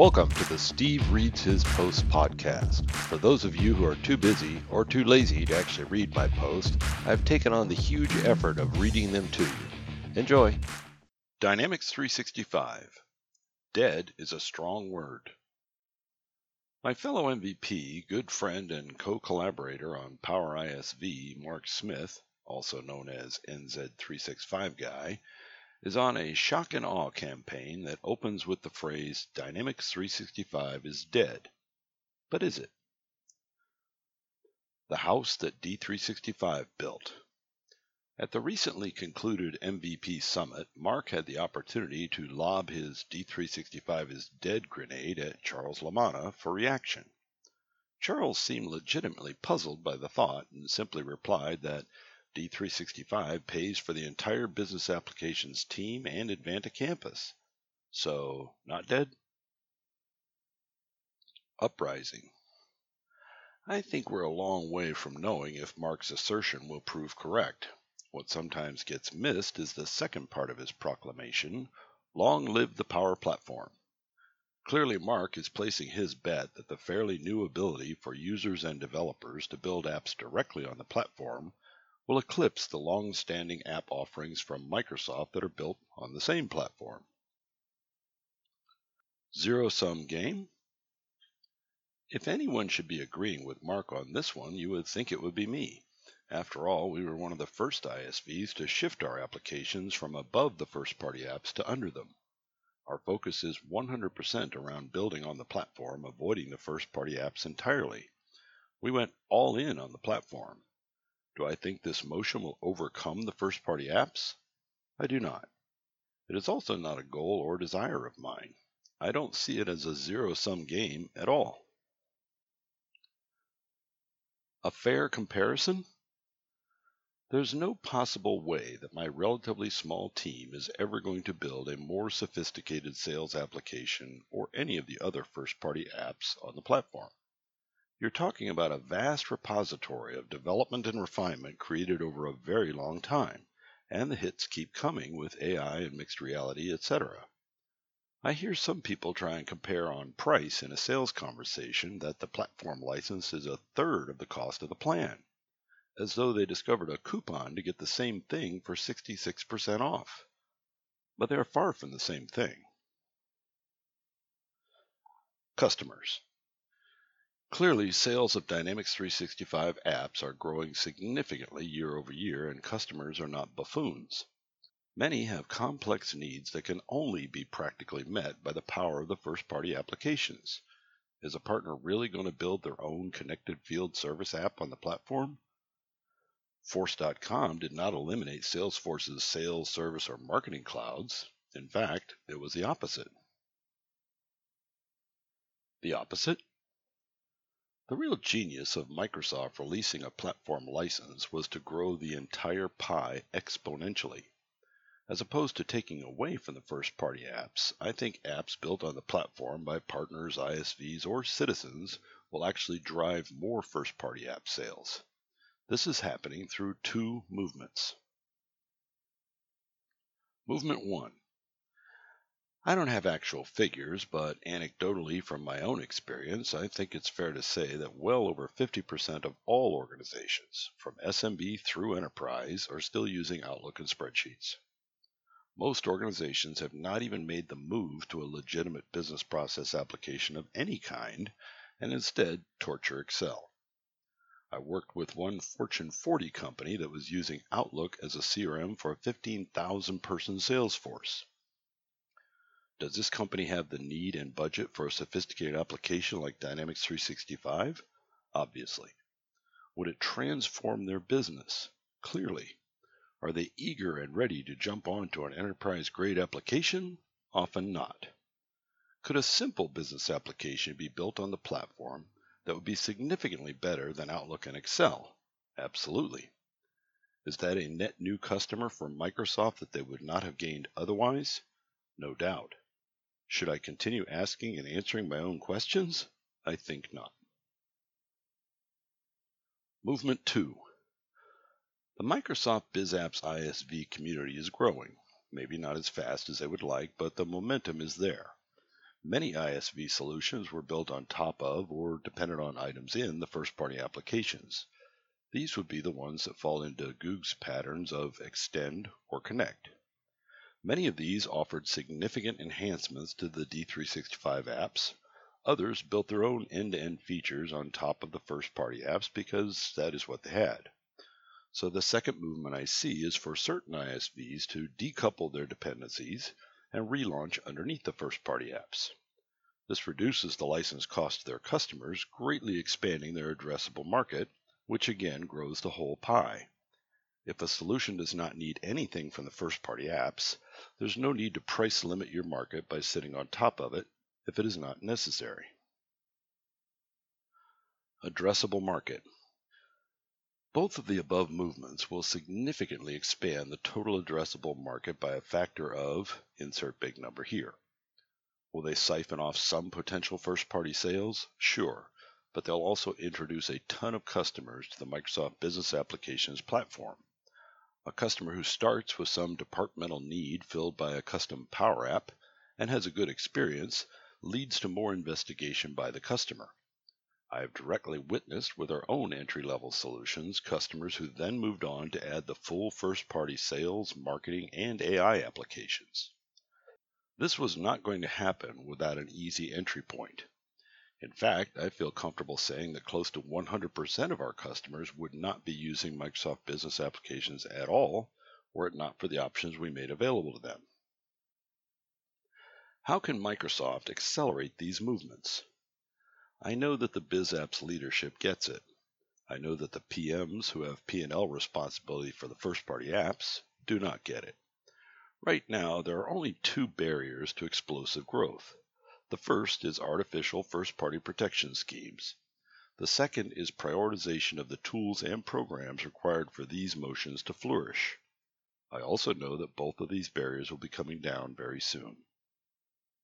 Welcome to the Steve Reads His Post podcast. For those of you who are too busy or too lazy to actually read my post, I've taken on the huge effort of reading them to you. Enjoy. Dynamics 365. Dead is a strong word. My fellow MVP, good friend, and co collaborator on Power ISV, Mark Smith, also known as NZ365 Guy, is on a shock and awe campaign that opens with the phrase Dynamics 365 is dead. But is it? The house that D365 built. At the recently concluded MVP Summit, Mark had the opportunity to lob his D365 is dead grenade at Charles Lamanna for reaction. Charles seemed legitimately puzzled by the thought and simply replied that D365 pays for the entire business applications team and Advanta campus. So, not dead? Uprising. I think we're a long way from knowing if Mark's assertion will prove correct. What sometimes gets missed is the second part of his proclamation Long live the Power Platform. Clearly, Mark is placing his bet that the fairly new ability for users and developers to build apps directly on the platform will eclipse the long-standing app offerings from Microsoft that are built on the same platform. Zero-sum game? If anyone should be agreeing with Mark on this one, you would think it would be me. After all, we were one of the first ISVs to shift our applications from above the first-party apps to under them. Our focus is 100% around building on the platform, avoiding the first-party apps entirely. We went all in on the platform. Do I think this motion will overcome the first party apps? I do not. It is also not a goal or desire of mine. I don't see it as a zero sum game at all. A fair comparison? There's no possible way that my relatively small team is ever going to build a more sophisticated sales application or any of the other first party apps on the platform. You're talking about a vast repository of development and refinement created over a very long time, and the hits keep coming with AI and mixed reality, etc. I hear some people try and compare on price in a sales conversation that the platform license is a third of the cost of the plan, as though they discovered a coupon to get the same thing for 66% off. But they are far from the same thing. Customers. Clearly, sales of Dynamics 365 apps are growing significantly year over year, and customers are not buffoons. Many have complex needs that can only be practically met by the power of the first party applications. Is a partner really going to build their own connected field service app on the platform? Force.com did not eliminate Salesforce's sales, service, or marketing clouds. In fact, it was the opposite. The opposite? The real genius of Microsoft releasing a platform license was to grow the entire pie exponentially. As opposed to taking away from the first party apps, I think apps built on the platform by partners, ISVs, or citizens will actually drive more first party app sales. This is happening through two movements. Movement 1 I don't have actual figures, but anecdotally from my own experience, I think it's fair to say that well over 50% of all organizations, from SMB through enterprise, are still using Outlook and spreadsheets. Most organizations have not even made the move to a legitimate business process application of any kind and instead torture Excel. I worked with one Fortune 40 company that was using Outlook as a CRM for a 15,000 person sales force. Does this company have the need and budget for a sophisticated application like Dynamics 365? Obviously. Would it transform their business? Clearly. Are they eager and ready to jump onto an enterprise grade application? Often not. Could a simple business application be built on the platform that would be significantly better than Outlook and Excel? Absolutely. Is that a net new customer for Microsoft that they would not have gained otherwise? No doubt. Should I continue asking and answering my own questions? I think not. Movement 2 The Microsoft BizApps ISV community is growing. Maybe not as fast as I would like, but the momentum is there. Many ISV solutions were built on top of or dependent on items in the first party applications. These would be the ones that fall into Goog's patterns of extend or connect. Many of these offered significant enhancements to the D365 apps. Others built their own end to end features on top of the first party apps because that is what they had. So the second movement I see is for certain ISVs to decouple their dependencies and relaunch underneath the first party apps. This reduces the license cost to their customers, greatly expanding their addressable market, which again grows the whole pie. If a solution does not need anything from the first party apps, there's no need to price limit your market by sitting on top of it if it is not necessary. Addressable market. Both of the above movements will significantly expand the total addressable market by a factor of insert big number here. Will they siphon off some potential first party sales? Sure, but they'll also introduce a ton of customers to the Microsoft Business Applications platform. A customer who starts with some departmental need filled by a custom Power App and has a good experience leads to more investigation by the customer. I have directly witnessed with our own entry level solutions customers who then moved on to add the full first party sales, marketing, and AI applications. This was not going to happen without an easy entry point. In fact, I feel comfortable saying that close to 100% of our customers would not be using Microsoft Business Applications at all were it not for the options we made available to them. How can Microsoft accelerate these movements? I know that the BizApps leadership gets it. I know that the PMs who have P&L responsibility for the first-party apps do not get it. Right now, there are only two barriers to explosive growth. The first is artificial first-party protection schemes. The second is prioritization of the tools and programs required for these motions to flourish. I also know that both of these barriers will be coming down very soon.